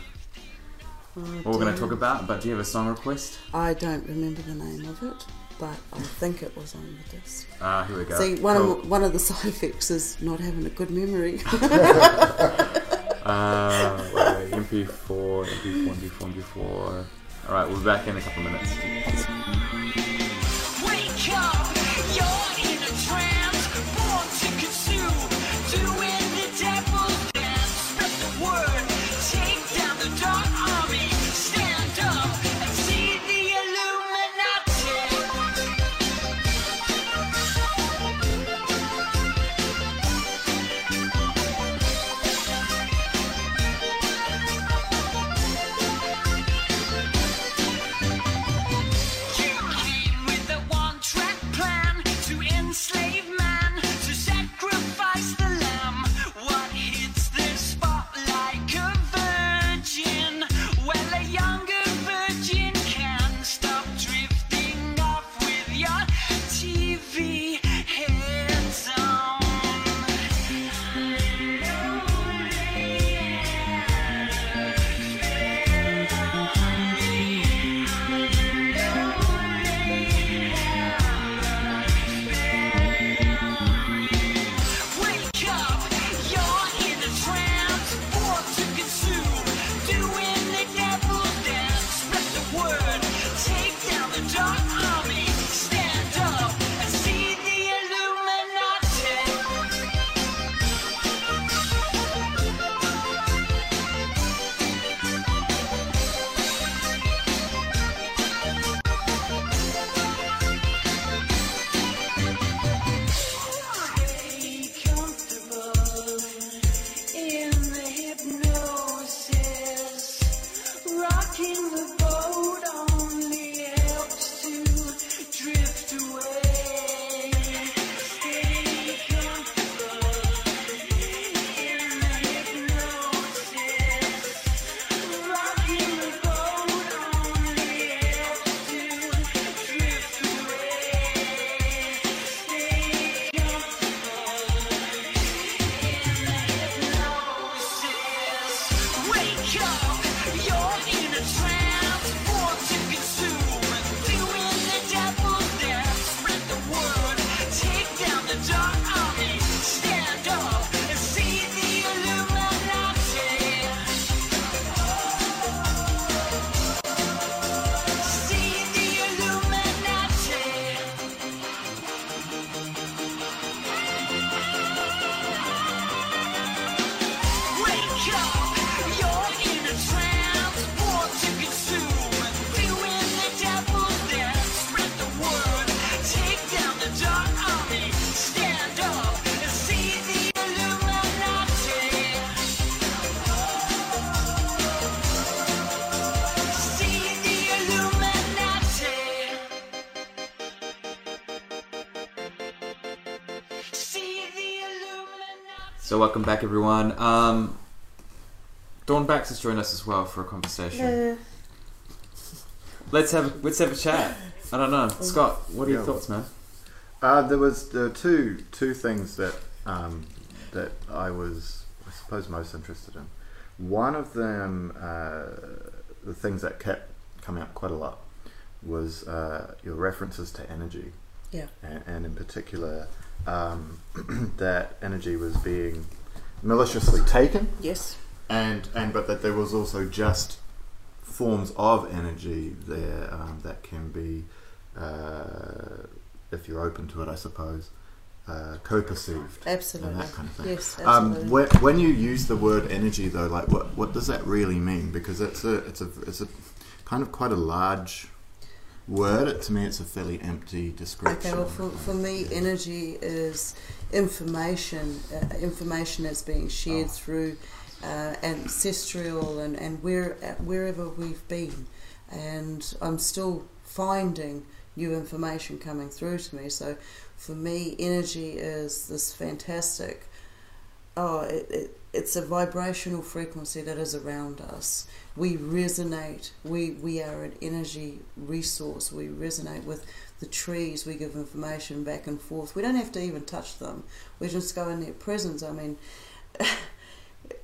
Oh, what we're gonna talk about. But do you have a song request? I don't remember the name of it, but I think it was on the disc. Ah, here we go. See, one Cool. of one of the side effects is not having a good memory. Uh, wait, MP4, MP4, MP4, MP4. Alright, we'll be back in a couple of minutes. So welcome back, everyone. Um, Dawn Bax has joined us as well for a conversation. Let's have let's have a chat. I don't know, Scott. What are your Yeah. thoughts, man? Uh, there was there two two things that um, that I was I suppose most interested in. One of them, uh, the things that kept coming up quite a lot, was uh, your references to energy. Yeah. And, and in particular, um, that energy was being maliciously taken, Yes. and and but that there was also just forms of energy there um, that can be, uh, if you're open to it, I suppose, uh, co-perceived Absolutely. and that kind of thing. Yes, Um, absolutely. when, when you use the word energy, though, like what what does that really mean? Because it's a it's a it's a kind of quite a large word. It, to me, it's a fairly empty description. Okay, well, for, for me, energy is information, uh, information that's being shared Oh. through uh, ancestral and, and where, uh, wherever we've been. And I'm still finding new information coming through to me. So for me, energy is this fantastic, oh, it, it, it's a vibrational frequency that is around us. We resonate, we, we are an energy resource, we resonate with the trees, we give information back and forth. We don't have to even touch them. We just go in their presence. I mean,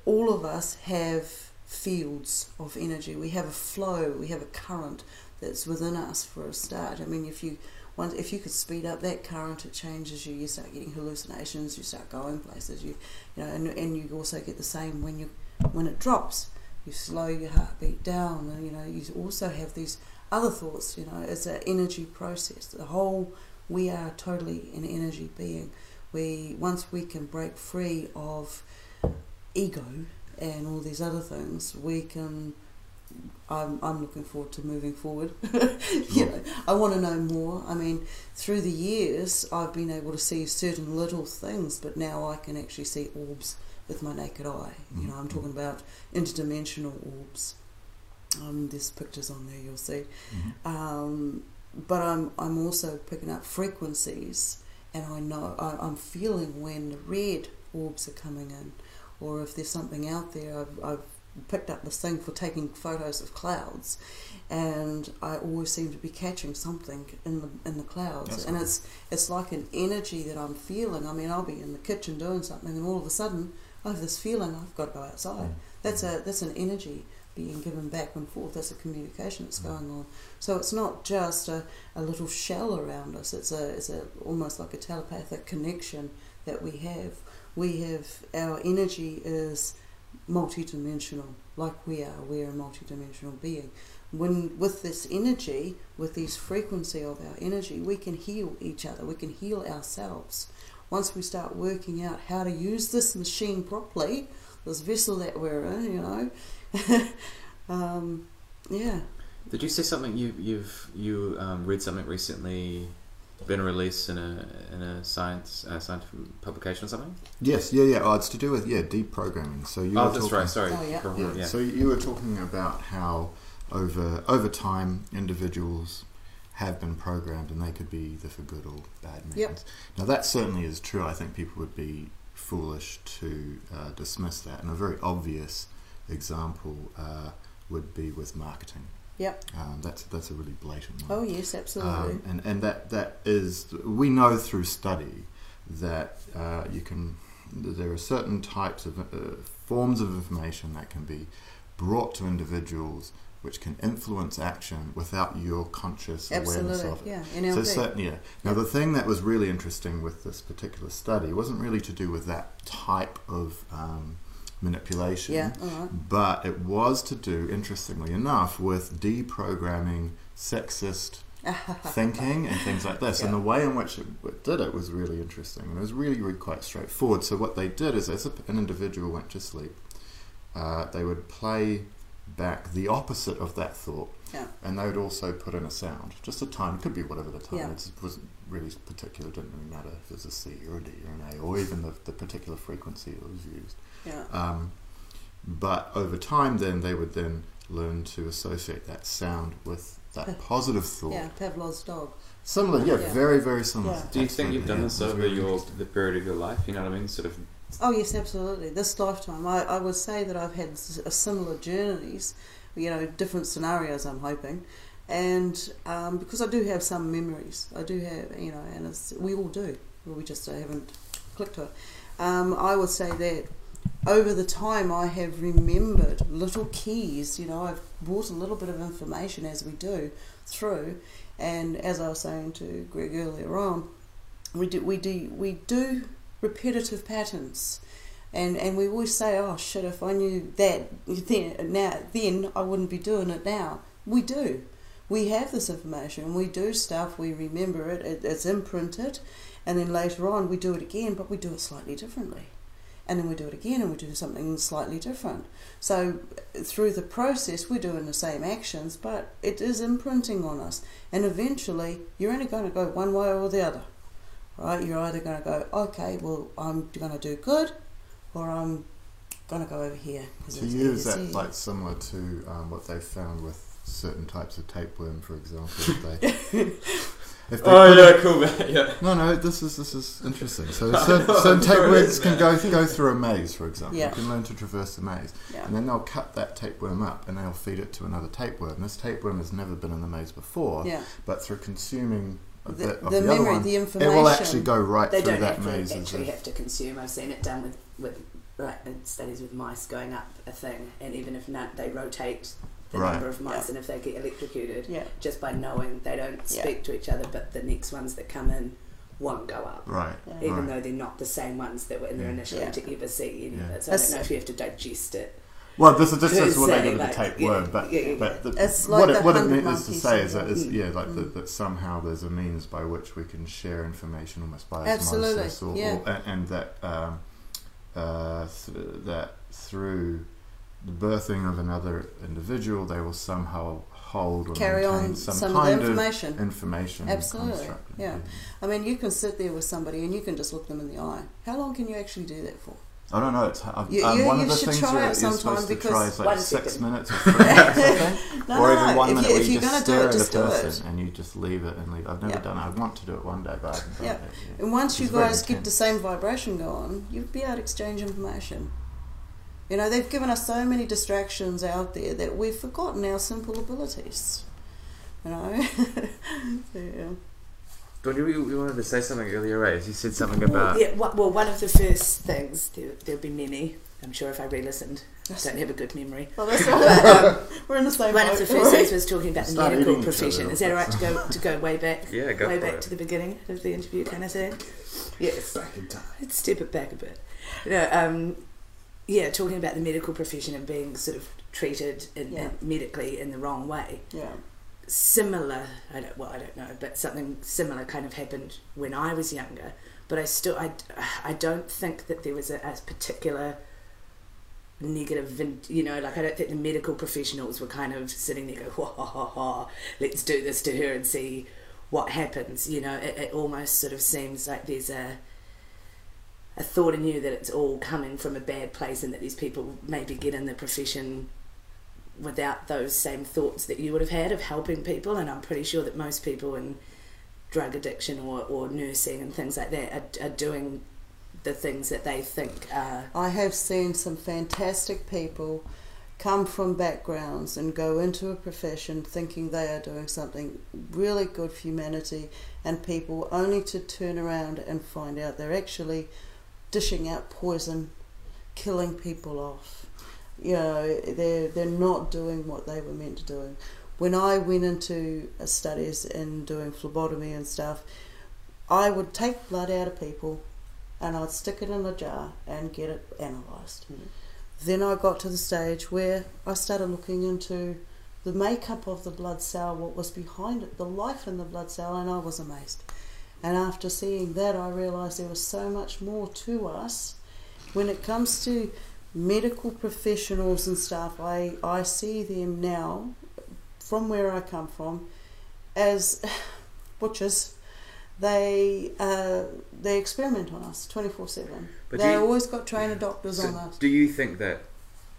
all of us have fields of energy. We have a flow, we have a current that's within us for a start. I mean, if you once if you could speed up that current, it changes you. You start getting hallucinations. You start going places. You you know, and, and you also get the same when you when it drops. You slow your heartbeat down, and you know you also have these other thoughts. You know, it's an energy process. The whole we are totally an energy being. We once we can break free of ego and all these other things, we can. I'm, I'm looking forward to moving forward. you know, I want to know more. I mean, through the years, I've been able to see certain little things, but now I can actually see orbs with my naked eye. You know, I'm talking about interdimensional orbs. Um, there's pictures on there you'll see. Mhm. Um, but I'm I'm also picking up frequencies, and I know I, I'm feeling when the red orbs are coming in, or if there's something out there. I've, I've picked up this thing for taking photos of clouds, and I always seem to be catching something in the in the clouds, That's and cool. it's it's like an energy that I'm feeling. I mean, I'll be in the kitchen doing something, and all of a sudden I have this feeling I've got to go outside. Mm. That's a that's an energy being given back and forth. That's a communication that's going on. So it's not just a, a little shell around us. It's a it's a almost like a telepathic connection that we have. We have our energy is multidimensional, like we are. We are a multidimensional being. When with this energy, with this frequency of our energy, we can heal each other. We can heal ourselves. Once we start working out how to use this machine properly, this vessel that we're in, you know, um, yeah. Did you say something? You you've you um, read something recently, been released in a in a science uh, scientific publication or something? Yes, yeah, yeah. Oh, it's to do with yeah deep programming. So you oh, were that's talking, right. Sorry. Oh, yeah. Yeah. yeah. So you were talking about how over over time individuals have been programmed and they could be either for good or bad means. Yep. Now that certainly is true. I think people would be foolish to uh, dismiss that. And a very obvious example uh, would be with marketing. Yep. Um, that's that's a really blatant one. Oh yes, absolutely. Um, and and that that is we know through study that uh, you can there are certain types of uh, forms of information that can be brought to individuals which can influence action without your conscious awareness of it. Yeah. So certainly, yeah. Now the thing that was really interesting with this particular study wasn't really to do with that type of um, manipulation yeah. Right. but it was to do, interestingly enough, with deprogramming sexist thinking and things like this. And the way in which it it did it was really interesting, and it was really, really quite straightforward. So what they did is, as a, an individual went to sleep, uh, they would play back the opposite of that thought, Yeah. and they would also put in a sound, just a time. It could be whatever the time. Yeah. It wasn't really particular. It didn't really matter if it was a C or a D or an A, or even the, the particular frequency that was used. Yeah. Um, but over time, then they would then learn to associate that sound with that positive thought. Yeah. Pavlov's dog. Similar, yeah, Yeah. very, very similar. Yeah. Do you think you've done Absolutely, this yeah. It was over really your the period of your life? You know what I mean? Sort of Oh yes, absolutely. This lifetime, I, I would say that I've had similar journeys, you know, different scenarios. I'm hoping, and um, because I do have some memories, I do have, you know, and we all do. We just haven't clicked to it. Um, I would say that over the time, I have remembered little keys. You know, I've brought a little bit of information as we do through, and as I was saying to Greg earlier on, we do we do we do repetitive patterns. And, and we always say, oh shit! If I knew that then now then I wouldn't be doing it now. We do, we have this information. We do stuff. We remember it. it it's imprinted, and then later on we do it again, but we do it slightly differently, and then we do it again, and we do something slightly different. So through the process, we're doing the same actions, but it is imprinting on us, and eventually you're only going to go one way or the other right? You're either going to go, okay, well, I'm going to do good, or I'm going to go over here. To it's you, is that like similar to um, what they found with certain types of tapeworm, for example? If they, if they Oh yeah, cool man. Yeah. No, no, this is this is interesting. So certain, know, certain I'm sure it tapeworms can go go through a maze, for example. Yeah. You can learn to traverse the maze, Yeah. and then they'll cut that tapeworm up and they'll feed it to another tapeworm. This tapeworm has never been in the maze before, Yeah. but through consuming a The, bit of the the, other memory, one, the it will actually go right They through that have maze. to as actually have to consume. I've seen it done with, with like studies with mice going up a thing, and even if not, they rotate the Right. number of mice, Yeah. and if they get electrocuted, Yeah. just by knowing they don't Yeah. speak to each other, but the next ones that come in won't go up. right. Yeah. Even right. though they're not the same ones that were in there Yeah. initially Yeah. to ever see any of it. So I don't know if you have to digest it. Well, this is is what they do with the like, tapeworm, yeah, but yeah, yeah. but the, It's what like it the what it means to say is that yeah, like Mm. that, that somehow there's a means by which we can share information almost by Absolutely, osmosis, or, yeah. or, and, that um, uh, th- that through the birthing of another individual, they will somehow hold or Carry on some, some, of the kind information. information Absolutely, construct. yeah. I mean, you can sit there with somebody and you can just look them in the eye. How long can you actually do that for? I don't know. It's I've, You- um, one you of the things try you're, it you're sometime supposed to because- try is like six second. minutes or three minutes, I think. No, or even no. one if, minute you, where if you you're just going to do stare it, at just person and you just leave it and leave. I've never Yeah. done it. I want to do it one day, but I haven't done Yeah. it yet. And once you It's guys get the same vibration going, you'll be able to exchange information. You know, they've given us so many distractions out there that we've forgotten our simple abilities. You know? yeah. Dawn you, you wanted to say something earlier, right? You said something about. yeah, well, one of the first things, there, there'll be many, I'm sure if I re listened, I don't have a good memory. Well, that's all right. We're in the same One boat. of the first things was talking about the medical eating each other profession. Is that all right to go to go way back? Yeah, go way back it. to the beginning of the interview, kind of thing. Yes, Back in time. let's step it back a bit. No, um, yeah, talking about the medical profession and being sort of treated in, Yeah. in medically in the wrong way. Yeah. Similar, I don't, well, I don't know, but something similar kind of happened when I was younger. But I still, I, I don't think that there was a, particular negative, you know, like I don't think the medical professionals were kind of sitting there, go, ha ha ha ha, let's do this to her and see what happens. You know, it, it almost sort of seems like there's a a thought in you that it's all coming from a bad place and that these people maybe get in the profession without those same thoughts that you would have had of helping people. And I'm pretty sure that most people in drug addiction or, or nursing and things like that are, are doing the things that they think are. I have seen some fantastic people come from backgrounds and go into a profession thinking they are doing something really good for humanity and people only to turn around and find out they're actually dishing out poison, killing people off. You know, they're, they're not doing what they were meant to do. When I went into studies and doing phlebotomy and stuff, I would take blood out of people and I'd stick it in a jar and get it analysed. Hmm. Then I got to the stage where I started looking into the makeup of the blood cell, what was behind it, the life in the blood cell, and I was amazed. And after seeing that, I realised there was so much more to us. When it comes to medical professionals and stuff, I, I see them now, from where I come from, as butchers. They uh, they experiment on us twenty four seven. But They you- always got trainer doctors So on us. do you think that?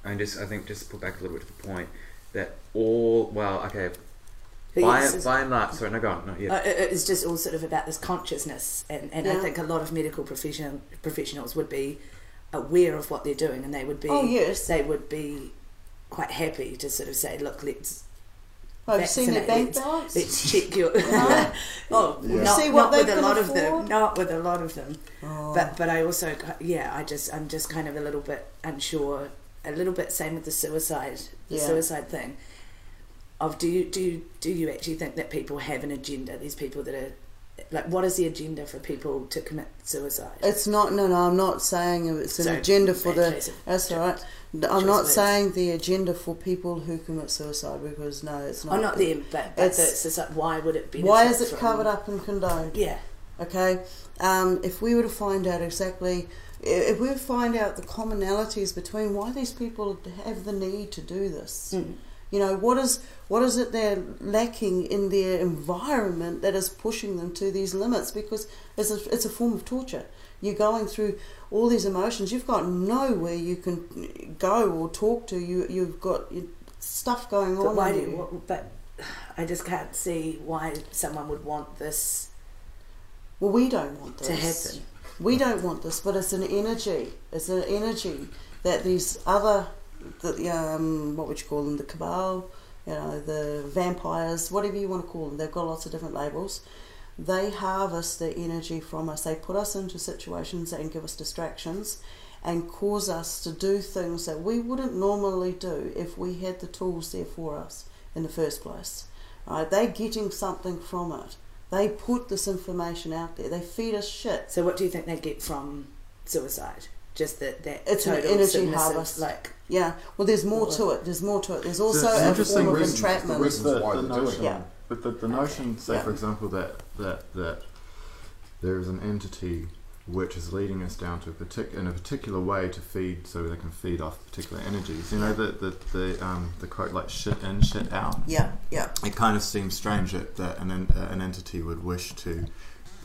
I just I think just to put back a little bit to the point that all well okay But by yes, by and large sorry no go on no yeah Uh, it- it's just all sort of about this consciousness, and, and I think a lot of medical profession, professionals would be aware of what they're doing, and they would be Oh, yes. they would be quite happy to sort of say, look, let's oh, I've Oh, seen their bank let's, balance. let's check your. Right. oh, Yeah. not, See what not with a lot of them. Not with a lot of them. Oh. But but I also yeah I just I'm just kind of a little bit unsure. A little bit same with the suicide the Yeah. suicide thing. Of do you do you, do you actually think that people have an agenda? These people that are like what is the agenda for people to commit suicide? It's not. No, no. I'm not saying it's an So, agenda for the. That's all right. I'm not saying the agenda for people who commit suicide because no, it's not. Oh, not them, but, but It's- the, society, why would it be? Why is it covered up and condoned? Yeah, Okay, um, if we were to find out exactly, if we find out the commonalities between why these people have the need to do this, Mm. You know, what is what is it they're lacking in their environment that is pushing them to these limits? Because it's a, it's a form of torture. You're going through all these emotions. You've got nowhere you can go or talk to. You you've got stuff going but on. why do what, but I just can't see why someone would want this Well, we don't want this to happen. We don't want this, but it's an energy. It's an energy that these other, the, um, what would you call them, the cabal, you know, the vampires, whatever you want to call them. They've got lots of different labels. They harvest the energy from us. They put us into situations and give us distractions, and cause us to do things that we wouldn't normally do if we had the tools there for us in the first place. Right? They're getting something from it. They put this information out there. They feed us shit. So what do you think they get from suicide? Just that that It's an energy harvest. like Yeah. Well, there's more to it. There's more to it. There's also it's a interesting form of entrapment. the reasons why the they're doing it. Yeah. But the, the notion, say Yeah. for example, that that that there is an entity which is leading us down to a partic- in a particular way to feed, so they can feed off particular energies. You know the the the, um, the quote like shit in, shit out. Yeah, yeah. It kind of seems strange that, that an uh, an entity would wish to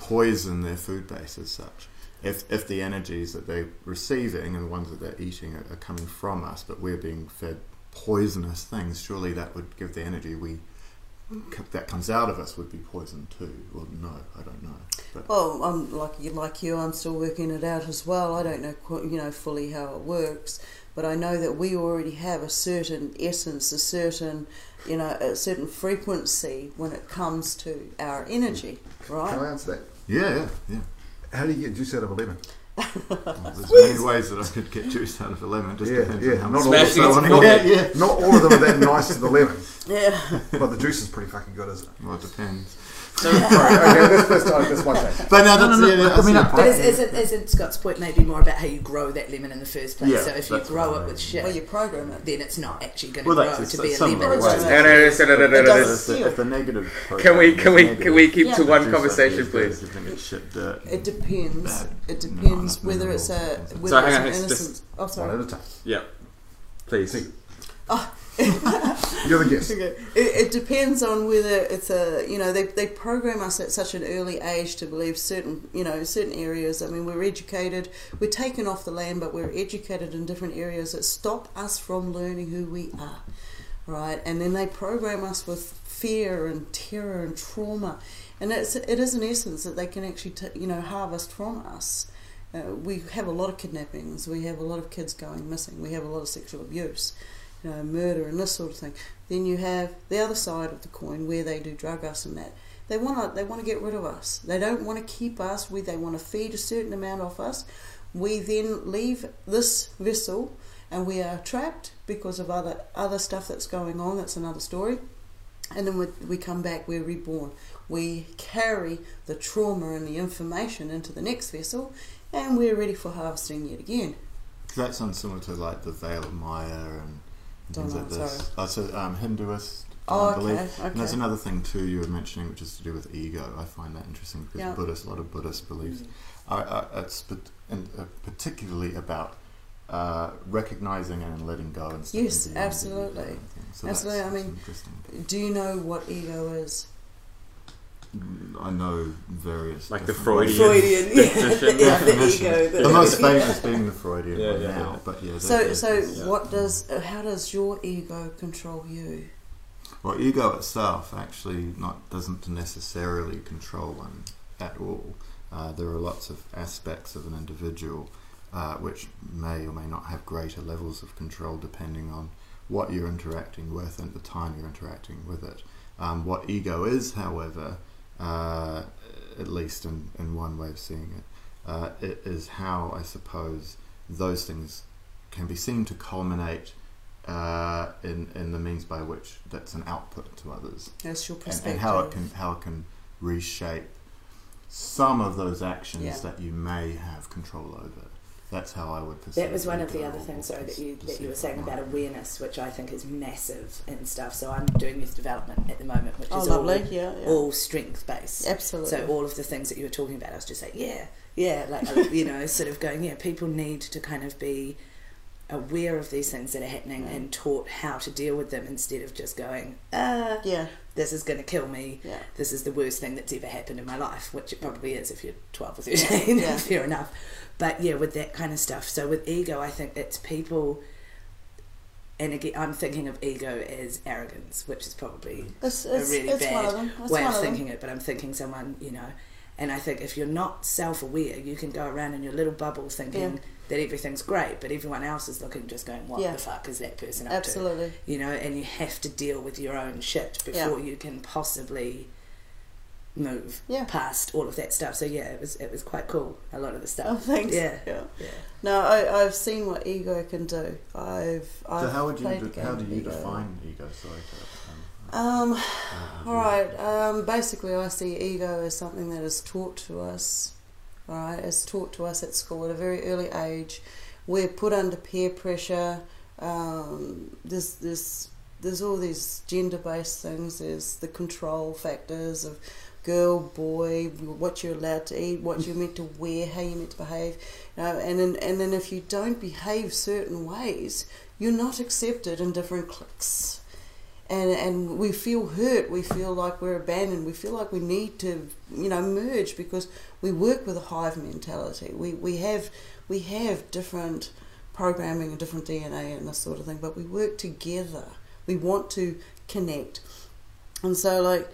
poison their food base as such. If, if the energies that they're receiving and the ones that they're eating are, are coming from us, but we're being fed poisonous things, surely that would give the energy we that comes out of us would be poisoned too. Well, no, I don't know. But Well, I'm like you, like you. I'm still working it out as well. I don't know, you know, fully how it works, but I know that we already have a certain essence, a certain, you know, a certain frequency when it comes to our energy, Can right? I answer that? yeah, yeah, yeah. How do you get juice out of a lemon? There's many ways that I could get juice out of a lemon. Just Yeah, depends yeah. on how Not much all, of them, not, head. yeah, yeah. not all of them are that nice to the lemon, Yeah. but the juice is pretty fucking good, isn't it? Well, it depends. So, Sorry, okay, my take. But no, that's, no, yeah, no, that's I mean, the I- But is, isn't, isn't Scott's point maybe more about how you grow that lemon in the first place? Yeah, so if you grow it with shit, Well, you program it. then it's not actually going to Well, grow that's- to be a some lemon. of It's way. just- No, no, no, no, no, no, no, doesn't this- feel- the negative Can we, can we, can we keep Yeah. to one conversation, like please? You think it's shit dirt. It depends. It depends enough whether it's a minerals. whether So hang it's on, an innocent. just- oh, One sorry. at a time. yeah, please. See. You're the guest. Okay. It, it depends on whether it's a you know they, they program us at such an early age to believe certain you know certain areas. I mean we're educated, we're taken off the land, but we're educated in different areas that stop us from learning who we are, right? And then they program us with fear and terror and trauma, and it's it is an essence that they can actually t- you know harvest from us. Uh, we have a lot of kidnappings. We have a lot of kids going missing. We have a lot of sexual abuse, you know, murder and this sort of thing. Then you have the other side of the coin where they do drug us and that. They want to they want to get rid of us. They don't want to keep us. We they want to feed a certain amount off us. We then leave this vessel and we are trapped because of other other stuff that's going on. That's another story. And then we, we come back. We're reborn. We carry the trauma and the information into the next vessel, and we're ready for harvesting yet again. That sounds similar to like the Veil of Maya and things Don't like know, this. Oh, so um, Hinduist. Oh, I believe. okay, And there's another thing too you were mentioning, which is to do with ego. I find that interesting because Yeah. Buddhist, a lot of Buddhist beliefs, are, are, it's pat- and, uh, particularly about uh, recognizing and letting go and Yes, absolutely. So Absolutely, I mean. Do you know what ego is? I know various Like the different ways. Freudian Freudian, yeah, definition. yeah, the Definition. ego. The most famous being the Freudian Yeah, one yeah, now, yeah. but yeah. So, so that's- what does? uh, How does your ego control you? Well, ego itself actually not doesn't necessarily control one at all. Uh, there are lots of aspects of an individual uh, which may or may not have greater levels of control depending on what you're interacting with and the time you're interacting with it. Um, what ego is, however, uh, at least in, in one way of seeing it, uh, it is how I suppose those things can be seen to culminate uh, in in the means by which that's an output to others, That's your and, perspective. and how it can how it can reshape some of those actions Yeah. that you may have control over. That's how I would perceive. That was one of the other things, sorry, that you that you were saying mine. about awareness, which I think is massive and stuff. So I'm doing youth development at the moment, which Oh, is lovely. all Yeah, yeah. all strength based. Absolutely. So all of the things that you were talking about, I was just like, yeah, yeah, like you know, sort of going, yeah, people need to kind of be aware of these things that are happening and taught how to deal with them instead of just going, ah, yeah, this is going to kill me. yeah. This is the worst thing that's ever happened in my life, which it probably is if you're 12 or 13, Yeah. fair enough. But yeah, with that kind of stuff. So with ego, I think it's people, and again, I'm thinking of ego as arrogance, which is probably It's, a really it's bad of way of of thinking it, but I'm thinking someone, you know, and I think if you're not self aware, you can go around in your little bubble thinking Yeah. That everything's great, but everyone else is looking just going, what Yeah. the fuck is that person up to? Absolutely. You know, and you have to deal with your own shit Yeah. before you can possibly move Yeah. past all of that stuff. So yeah, it was it was quite cool. A lot of the stuff. Oh, thanks. Yeah. yeah. Yeah. No, I, I've seen what ego can do. I've, I've So how would you played the de- game how do you ego. define ego? Sorry. To, Um, um, uh, all right. Um, basically, I see ego as something that is taught to us. Right, it's taught to us at school at a very early age. We're put under peer pressure. Um, there's there's there's all these gender-based things. There's the control factors of girl, boy, what you're allowed to eat, what you're meant to wear, how you're meant to behave. And then and then if you don't behave certain ways, you're not accepted in different cliques and and we feel hurt. We feel like we're abandoned. We feel like we need to, you know, merge because we work with a hive mentality. We we have we have different programming and different DNA and this sort of thing, but we work together. We want to connect, and so like.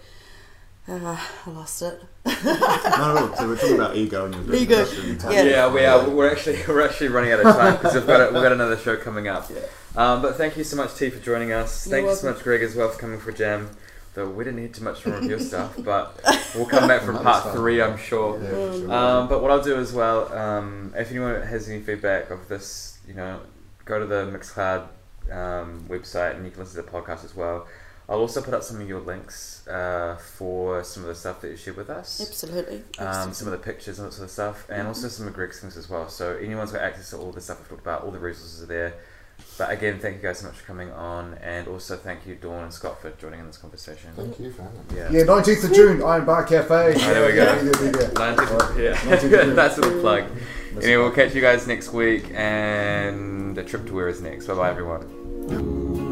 Uh, I lost it. no, look, so we're talking about ego and you're Ego. that's really tough. Yeah. Yeah, we are. We're actually we're actually running out of time because we've got a, we've got another show coming up. Um, but thank you so much, T, for joining us. You're thank you so much, Greg, as well, for coming for Jam. Though we didn't hear too much more of your stuff, but we'll come back for Another part stuff. three, I'm sure. Yeah, for sure. Um, but what I'll do as well, um, if anyone has any feedback of this, you know, go to the Mixcloud um, website and you can listen to the podcast as well. I'll also put up some of your links uh, for some of the stuff that you shared with us Absolutely. um, some of the pictures and that sort of stuff, and Mm-hmm. also some of Greg's things as well. So anyone's got access to all the stuff we've talked about, all the resources are there. But again, thank you guys so much for coming on, and also thank you Dawn and Scott for joining in this conversation. Thank you for having me. Yeah. Yeah, 19th of June, Iron Bar Cafe. Oh, there we go. Yeah, yeah, yeah, yeah. Yeah. 19th. That's a little plug. Anyway, we'll catch you guys next week, and the trip to where is next. Bye bye, everyone.